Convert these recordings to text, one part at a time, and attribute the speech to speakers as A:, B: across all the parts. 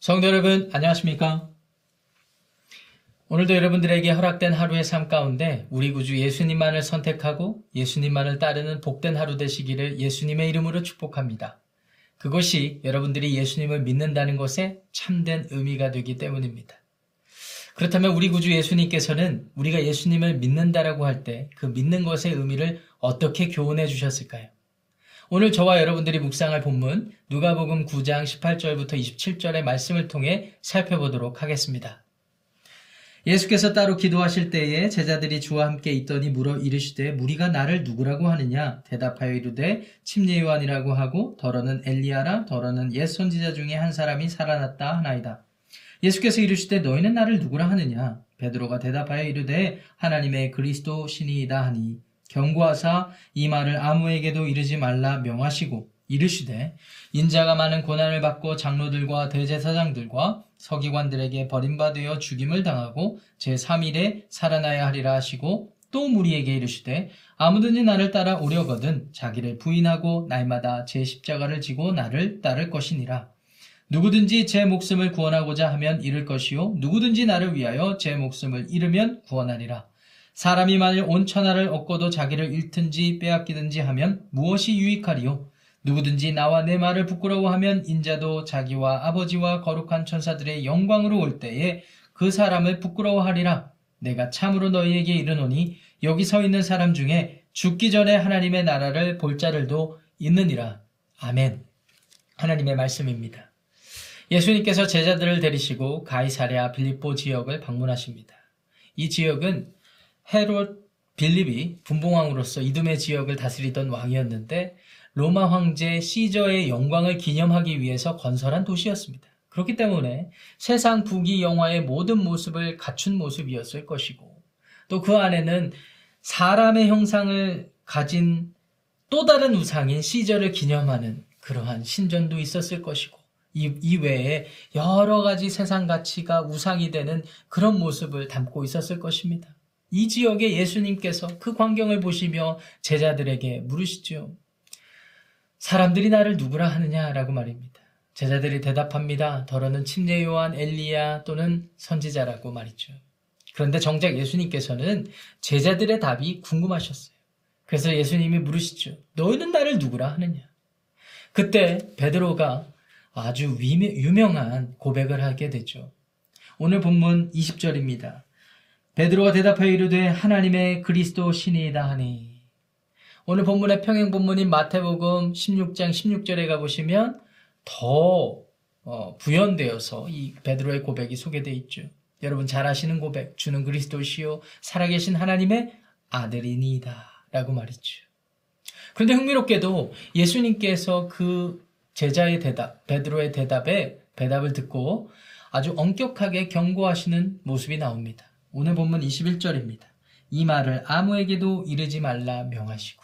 A: 성도 여러분, 안녕하십니까? 오늘도 여러분들에게 허락된 하루의 삶 가운데 우리 구주 예수님만을 선택하고 예수님만을 따르는 복된 하루 되시기를 예수님의 이름으로 축복합니다. 그것이 여러분들이 예수님을 믿는다는 것에 참된 의미가 되기 때문입니다. 그렇다면 우리 구주 예수님께서는 우리가 예수님을 믿는다라고 할 때 그 믿는 것의 의미를 어떻게 교훈해 주셨을까요? 오늘 저와 여러분들이 묵상할 본문 누가복음 9장 18절부터 27절의 말씀을 통해 살펴보도록 하겠습니다. 예수께서 따로 기도하실 때에 제자들이 주와 함께 있더니 물어 이르시되 무리가 나를 누구라고 하느냐 대답하여 이르되 침례 요한이라고 하고 더러는 엘리야라 더러는 옛 선지자 중에 한 사람이 살아났다 하나이다. 예수께서 이르시되 너희는 나를 누구라 하느냐 베드로가 대답하여 이르되 하나님의 그리스도 신이이다 하니 경고하사 이 말을 아무에게도 이르지 말라 명하시고 이르시되 인자가 많은 고난을 받고 장로들과 대제사장들과 서기관들에게 버림받으어 죽임을 당하고 제3일에 살아나야 하리라 하시고 또 무리에게 이르시되 아무든지 나를 따라 오려거든 자기를 부인하고 날마다 제 십자가를 지고 나를 따를 것이니라. 누구든지 제 목숨을 구원하고자 하면 잃을 것이요 누구든지 나를 위하여 제 목숨을 잃으면 구원하리라. 사람이 만일 온 천하를 얻고도 자기를 잃든지 빼앗기든지 하면 무엇이 유익하리요? 누구든지 나와 내 말을 부끄러워하면 인자도 자기와 아버지와 거룩한 천사들의 영광으로 올 때에 그 사람을 부끄러워하리라. 내가 참으로 너희에게 이르노니 여기 서 있는 사람 중에 죽기 전에 하나님의 나라를 볼 자들도 있느니라. 아멘. 하나님의 말씀입니다. 예수님께서 제자들을 데리시고 가이사랴 빌립보 지역을 방문하십니다. 이 지역은 헤롯 빌립이 분봉왕으로서 이둠의 지역을 다스리던 왕이었는데 로마 황제 시저의 영광을 기념하기 위해서 건설한 도시였습니다. 그렇기 때문에 세상 부귀 영화의 모든 모습을 갖춘 모습이었을 것이고 또 그 안에는 사람의 형상을 가진 또 다른 우상인 시저를 기념하는 그러한 신전도 있었을 것이고 이, 이외에 여러 가지 세상 가치가 우상이 되는 그런 모습을 담고 있었을 것입니다. 이 지역에 예수님께서 그 광경을 보시며 제자들에게 물으시죠. 사람들이 나를 누구라 하느냐라고 말입니다. 제자들이 대답합니다. 더러는 침례 요한 엘리야 또는 선지자라고 말이죠. 그런데 정작 예수님께서는 제자들의 답이 궁금하셨어요. 그래서 예수님이 물으시죠. 너희는 나를 누구라 하느냐? 그때 베드로가 아주 유명한 고백을 하게 되죠. 오늘 본문 20절입니다. 베드로가 대답하여 이르되 하나님의 그리스도 신이다 하니 오늘 본문의 평행 본문인 마태복음 16장 16절에 가보시면 더 어, 부연되어서 이 베드로의 고백이 소개되어 있죠. 여러분 잘 아시는 고백 주는 그리스도시요 살아계신 하나님의 아들이니이다 라고 말이죠. 그런데 흥미롭게도 예수님께서 그 제자의 대답, 베드로의 대답에 대답을 듣고 아주 엄격하게 경고하시는 모습이 나옵니다. 오늘 본문 21절입니다. 이 말을 아무에게도 이르지 말라 명하시고.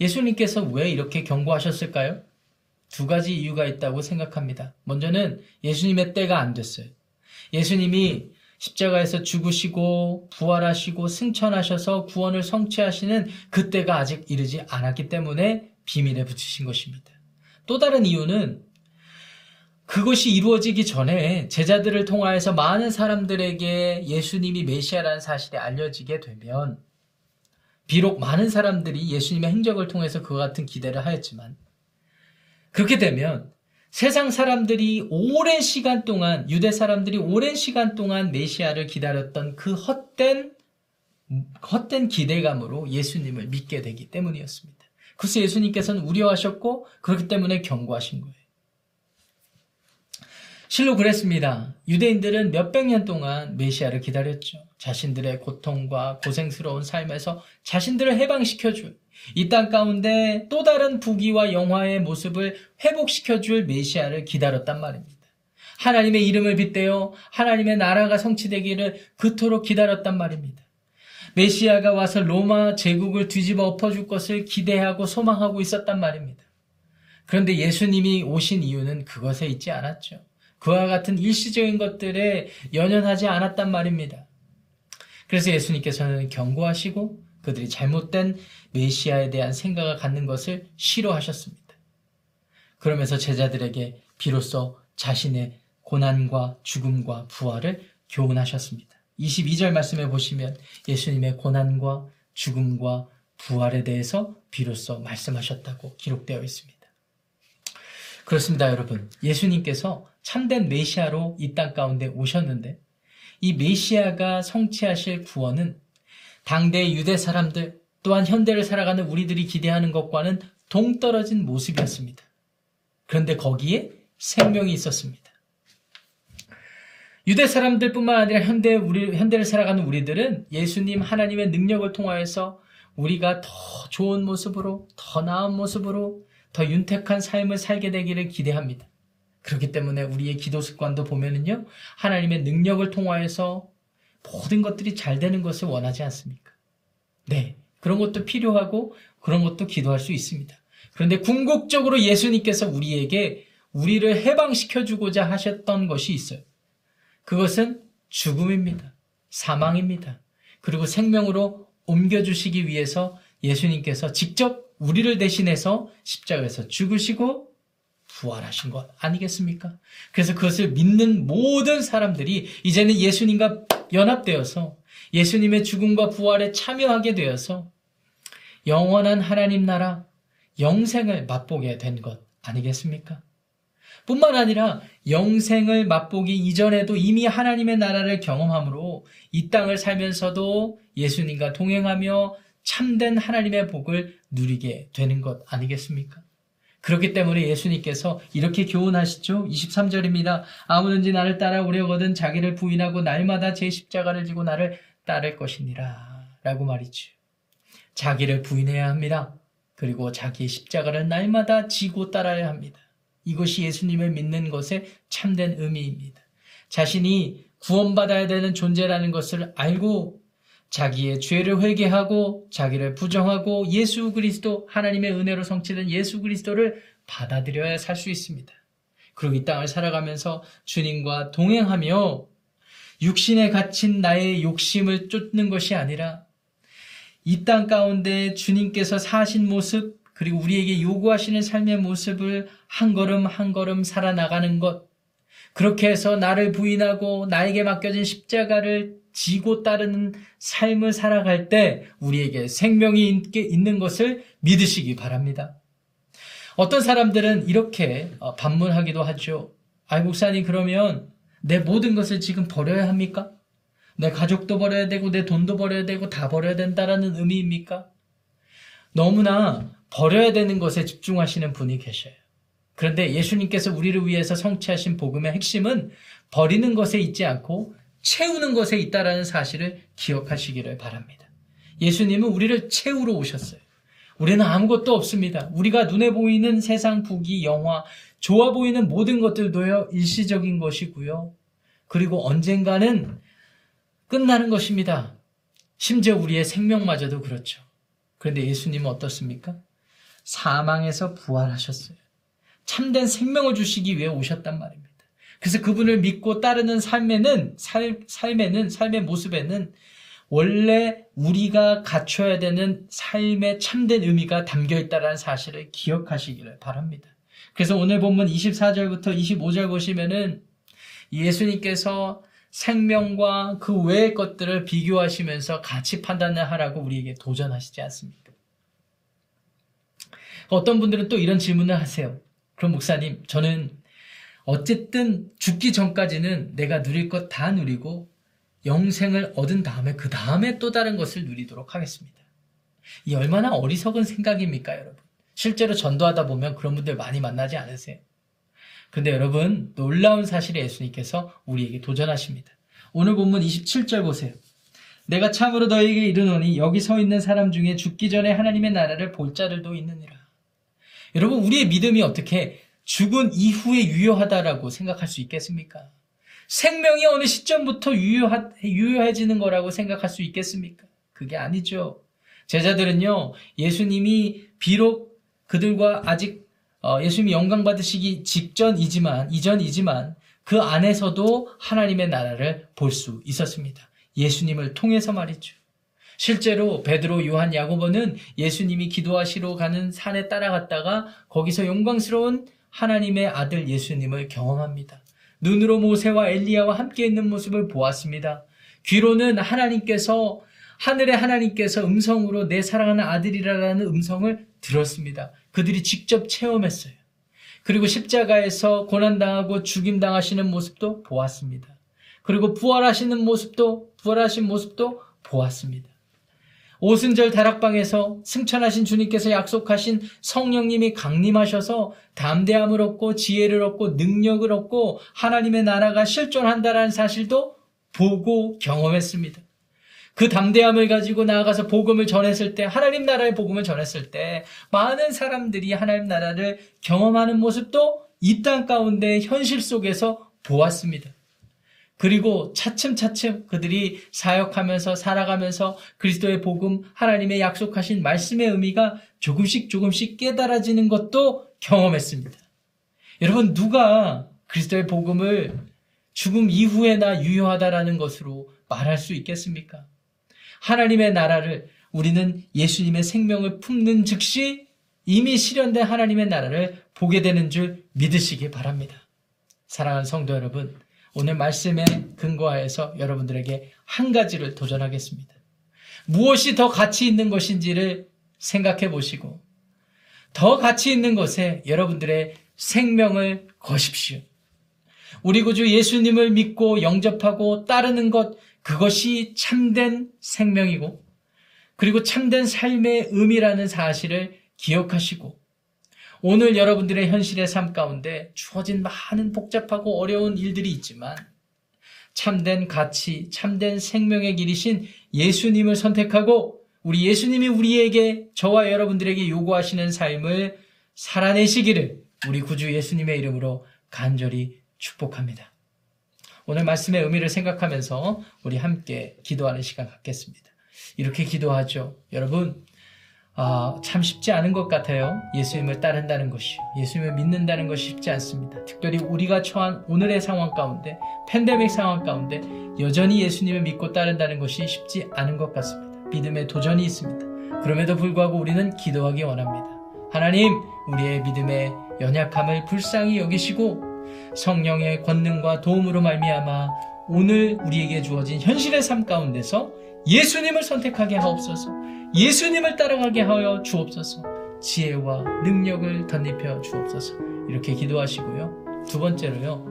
A: 예수님께서 왜 이렇게 경고하셨을까요? 두 가지 이유가 있다고 생각합니다. 먼저는 예수님의 때가 안 됐어요. 예수님이 십자가에서 죽으시고 부활하시고 승천하셔서 구원을 성취하시는 그때가 아직 이르지 않았기 때문에 비밀에 붙이신 것입니다. 또 다른 이유는 그것이 이루어지기 전에 제자들을 통하여서 많은 사람들에게 예수님이 메시아라는 사실이 알려지게 되면 비록 많은 사람들이 예수님의 행적을 통해서 그와 같은 기대를 하였지만 그렇게 되면 세상 사람들이 오랜 시간 동안 유대 사람들이 오랜 시간 동안 메시아를 기다렸던 그 헛된 헛된 기대감으로 예수님을 믿게 되기 때문이었습니다. 그래서 예수님께서는 우려하셨고 그렇기 때문에 경고하신 거예요. 실로 그랬습니다. 유대인들은 몇백 년 동안 메시아를 기다렸죠. 자신들의 고통과 고생스러운 삶에서 자신들을 해방시켜줄 이 땅 가운데 또 다른 부귀와 영화의 모습을 회복시켜줄 메시아를 기다렸단 말입니다. 하나님의 이름을 빗대어 하나님의 나라가 성취되기를 그토록 기다렸단 말입니다. 메시아가 와서 로마 제국을 뒤집어 엎어줄 것을 기대하고 소망하고 있었단 말입니다. 그런데 예수님이 오신 이유는 그것에 있지 않았죠. 그와 같은 일시적인 것들에 연연하지 않았단 말입니다. 그래서 예수님께서는 경고하시고 그들이 잘못된 메시아에 대한 생각을 갖는 것을 싫어하셨습니다. 그러면서 제자들에게 비로소 자신의 고난과 죽음과 부활을 교훈하셨습니다. 22절 말씀에 보시면 예수님의 고난과 죽음과 부활에 대해서 비로소 말씀하셨다고 기록되어 있습니다. 그렇습니다, 여러분. 예수님께서 참된 메시아로 이 땅 가운데 오셨는데 이 메시아가 성취하실 구원은 당대의 유대 사람들 또한 현대를 살아가는 우리들이 기대하는 것과는 동떨어진 모습이었습니다. 그런데 거기에 생명이 있었습니다. 유대 사람들뿐만 아니라 현대 우리 현대를 살아가는 우리들은 예수님 하나님의 능력을 통하여서 우리가 더 좋은 모습으로 더 나은 모습으로 더 윤택한 삶을 살게 되기를 기대합니다. 그렇기 때문에 우리의 기도 습관도 보면은요, 하나님의 능력을 통하여서 모든 것들이 잘 되는 것을 원하지 않습니까? 네. 그런 것도 필요하고 그런 것도 기도할 수 있습니다. 그런데 궁극적으로 예수님께서 우리에게 우리를 해방시켜 주고자 하셨던 것이 있어요. 그것은 죽음입니다. 사망입니다. 그리고 생명으로 옮겨 주시기 위해서 예수님께서 직접 우리를 대신해서 십자가에서 죽으시고 부활하신 것 아니겠습니까? 그래서 그것을 믿는 모든 사람들이 이제는 예수님과 연합되어서 예수님의 죽음과 부활에 참여하게 되어서 영원한 하나님 나라 영생을 맛보게 된 것 아니겠습니까? 뿐만 아니라 영생을 맛보기 이전에도 이미 하나님의 나라를 경험함으로 이 땅을 살면서도 예수님과 동행하며 참된 하나님의 복을 누리게 되는 것 아니겠습니까? 그렇기 때문에 예수님께서 이렇게 교훈하시죠. 23절입니다. 아무든지 나를 따라오려거든 자기를 부인하고 날마다 제 십자가를 지고 나를 따를 것이니라. 라고 말이죠. 자기를 부인해야 합니다. 그리고 자기의 십자가를 날마다 지고 따라야 합니다. 이것이 예수님을 믿는 것의 참된 의미입니다. 자신이 구원받아야 되는 존재라는 것을 알고 자기의 죄를 회개하고 자기를 부정하고 예수 그리스도 하나님의 은혜로 성취된 예수 그리스도를 받아들여야 살 수 있습니다. 그리고 이 땅을 살아가면서 주님과 동행하며 육신에 갇힌 나의 욕심을 쫓는 것이 아니라 이 땅 가운데 주님께서 사신 모습 그리고 우리에게 요구하시는 삶의 모습을 한 걸음 한 걸음 살아나가는 것 그렇게 해서 나를 부인하고 나에게 맡겨진 십자가를 지고 따르는 삶을 살아갈 때 우리에게 생명이 있는 것을 믿으시기 바랍니다. 어떤 사람들은 이렇게 어, 반문하기도 하죠. 아이, 목사님, 그러면 내 모든 것을 지금 버려야 합니까? 내 가족도 버려야 되고, 내 돈도 버려야 되고, 다 버려야 된다라는 의미입니까? 너무나 버려야 되는 것에 집중하시는 분이 계셔요. 그런데 예수님께서 우리를 위해서 성취하신 복음의 핵심은 버리는 것에 있지 않고 채우는 것에 있다라는 사실을 기억하시기를 바랍니다. 예수님은 우리를 채우러 오셨어요. 우리는 아무것도 없습니다. 우리가 눈에 보이는 세상 부귀, 영화, 좋아 보이는 모든 것들도요, 일시적인 것이고요. 그리고 언젠가는 끝나는 것입니다. 심지어 우리의 생명마저도 그렇죠. 그런데 예수님은 어떻습니까? 사망에서 부활하셨어요. 참된 생명을 주시기 위해 오셨단 말입니다. 그래서 그분을 믿고 따르는 삶에는 삶, 삶에는 삶의 모습에는 원래 우리가 갖춰야 되는 삶의 참된 의미가 담겨 있다는 사실을 기억하시기를 바랍니다. 그래서 오늘 본문 24절부터 25절 보시면은 예수님께서 생명과 그 외의 것들을 비교하시면서 같이 판단을 하라고 우리에게 도전하시지 않습니까? 어떤 분들은 또 이런 질문을 하세요. 그럼 목사님, 저는 어쨌든 죽기 전까지는 내가 누릴 것 다 누리고 영생을 얻은 다음에 그 다음에 또 다른 것을 누리도록 하겠습니다. 이 얼마나 어리석은 생각입니까, 여러분? 실제로 전도하다 보면 그런 분들 많이 만나지 않으세요? 근데 여러분, 놀라운 사실에 예수님께서 우리에게 도전하십니다. 오늘 본문 27절 보세요. 내가 참으로 너에게 이르노니 여기 서 있는 사람 중에 죽기 전에 하나님의 나라를 볼 자들도 있느니라. 여러분, 우리의 믿음이 어떻게 죽은 이후에 유효하다라고 생각할 수 있겠습니까? 생명이 어느 시점부터 유효하, 유효해지는 거라고 생각할 수 있겠습니까? 그게 아니죠. 제자들은요, 예수님이 비록 그들과 아직 어, 예수님이 영광 받으시기 직전이지만, 이전이지만, 그 안에서도 하나님의 나라를 볼 수 있었습니다. 예수님을 통해서 말이죠. 실제로 베드로, 요한, 야고보는 예수님이 기도하시러 가는 산에 따라갔다가 거기서 영광스러운 하나님의 아들 예수님을 경험합니다. 눈으로 모세와 엘리야와 함께 있는 모습을 보았습니다. 귀로는 하나님께서 하늘의 하나님께서 음성으로 내 사랑하는 아들이라는 음성을 들었습니다. 그들이 직접 체험했어요. 그리고 십자가에서 고난당하고 죽임당하시는 모습도 보았습니다. 그리고 부활하시는 모습도, 부활하신 모습도 보았습니다. 오순절 다락방에서 승천하신 주님께서 약속하신 성령님이 강림하셔서 담대함을 얻고 지혜를 얻고 능력을 얻고 하나님의 나라가 실존한다라는 사실도 보고 경험했습니다. 그 담대함을 가지고 나아가서 복음을 전했을 때, 하나님 나라의 복음을 전했을 때, 많은 사람들이 하나님 나라를 경험하는 모습도 이 땅 가운데 현실 속에서 보았습니다. 그리고 차츰차츰 그들이 사역하면서 살아가면서 그리스도의 복음, 하나님의 약속하신 말씀의 의미가 조금씩 조금씩 깨달아지는 것도 경험했습니다. 여러분, 누가 그리스도의 복음을 죽음 이후에나 유효하다라는 것으로 말할 수 있겠습니까? 하나님의 나라를 우리는 예수님의 생명을 품는 즉시 이미 실현된 하나님의 나라를 보게 되는 줄 믿으시기 바랍니다. 사랑하는 성도 여러분, 오늘 말씀에 근거하여서 여러분들에게 한 가지를 도전하겠습니다. 무엇이 더 가치 있는 것인지를 생각해 보시고 더 가치 있는 것에 여러분들의 생명을 거십시오. 우리 구주 예수님을 믿고 영접하고 따르는 것 그것이 참된 생명이고 그리고 참된 삶의 의미라는 사실을 기억하시고 오늘 여러분들의 현실의 삶 가운데 주어진 많은 복잡하고 어려운 일들이 있지만 참된 가치, 참된 생명의 길이신 예수님을 선택하고 우리 예수님이 우리에게 저와 여러분들에게 요구하시는 삶을 살아내시기를 우리 구주 예수님의 이름으로 간절히 축복합니다. 오늘 말씀의 의미를 생각하면서 우리 함께 기도하는 시간 갖겠습니다. 이렇게 기도하죠. 여러분, 아, 참 쉽지 않은 것 같아요. 예수님을 따른다는 것이. 예수님을 믿는다는 것이 쉽지 않습니다. 특별히 우리가 처한 오늘의 상황 가운데, 팬데믹 상황 가운데 여전히 예수님을 믿고 따른다는 것이 쉽지 않은 것 같습니다. 믿음에 도전이 있습니다. 그럼에도 불구하고 우리는 기도하기 원합니다. 하나님, 우리의 믿음의 연약함을 불쌍히 여기시고 성령의 권능과 도움으로 말미암아 오늘 우리에게 주어진 현실의 삶 가운데서 예수님을 선택하게 하옵소서. 예수님을 따라가게 하여 주옵소서. 지혜와 능력을 덧입혀 주옵소서. 이렇게 기도하시고요. 두 번째로요.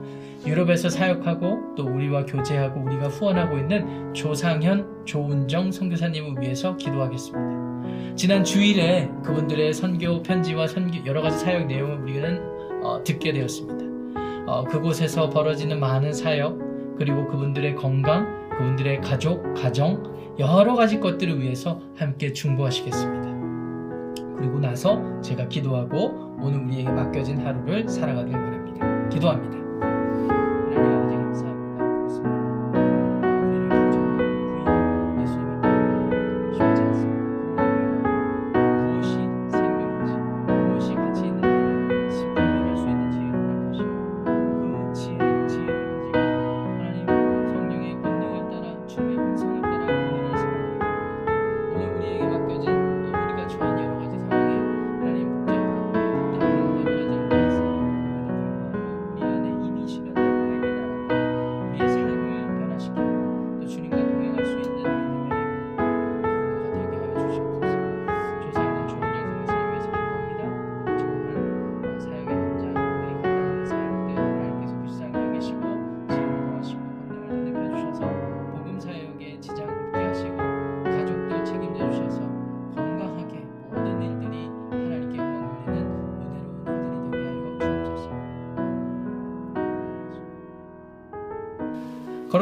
A: 유럽에서 사역하고 또 우리와 교제하고 우리가 후원하고 있는 조상현, 조은정 선교사님을 위해서 기도하겠습니다. 지난 주일에 그분들의 선교 편지와 선교 여러 가지 사역 내용을 우리는 어, 듣게 되었습니다. 어, 그곳에서 벌어지는 많은 사역 그리고 그분들의 건강, 그분들의 가족, 가정 여러 가지 것들을 위해서 함께 중보하시겠습니다. 그리고 나서 제가 기도하고 오늘 우리에게 맡겨진 하루를 살아가길 바랍니다. 기도합니다.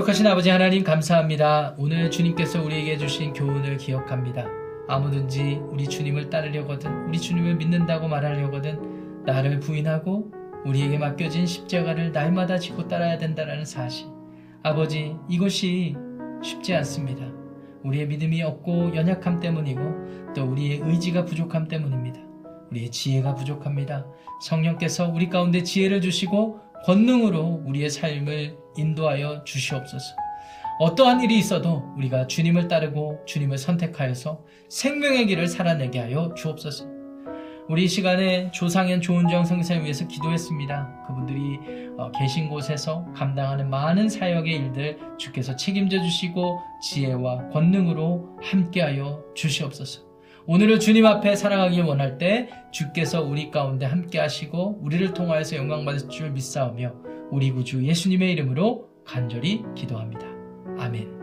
A: 거룩하신 아버지 하나님 감사합니다. 오늘 주님께서 우리에게 주신 교훈을 기억합니다. 아무든지 우리 주님을 따르려거든 우리 주님을 믿는다고 말하려거든 나를 부인하고 우리에게 맡겨진 십자가를 날마다 지고 따라야 된다는 사실. 아버지 이것이 쉽지 않습니다. 우리의 믿음이 없고 연약함 때문이고 또 우리의 의지가 부족함 때문입니다. 우리의 지혜가 부족합니다. 성령께서 우리 가운데 지혜를 주시고 권능으로 우리의 삶을 인도하여 주시옵소서. 어떠한 일이 있어도 우리가 주님을 따르고 주님을 선택하여서 생명의 길을 살아내게 하여 주옵소서. 우리 이 시간에 조상현 조은정 성사님 위해서 기도했습니다. 그분들이 어, 계신 곳에서 감당하는 많은 사역의 일들 주께서 책임져 주시고 지혜와 권능으로 함께하여 주시옵소서. 오늘을 주님 앞에 살아가길 원할 때 주께서 우리 가운데 함께 하시고 우리를 통하여서 영광 받을 줄 믿사오며 우리 구주 예수님의 이름으로 간절히 기도합니다. 아멘.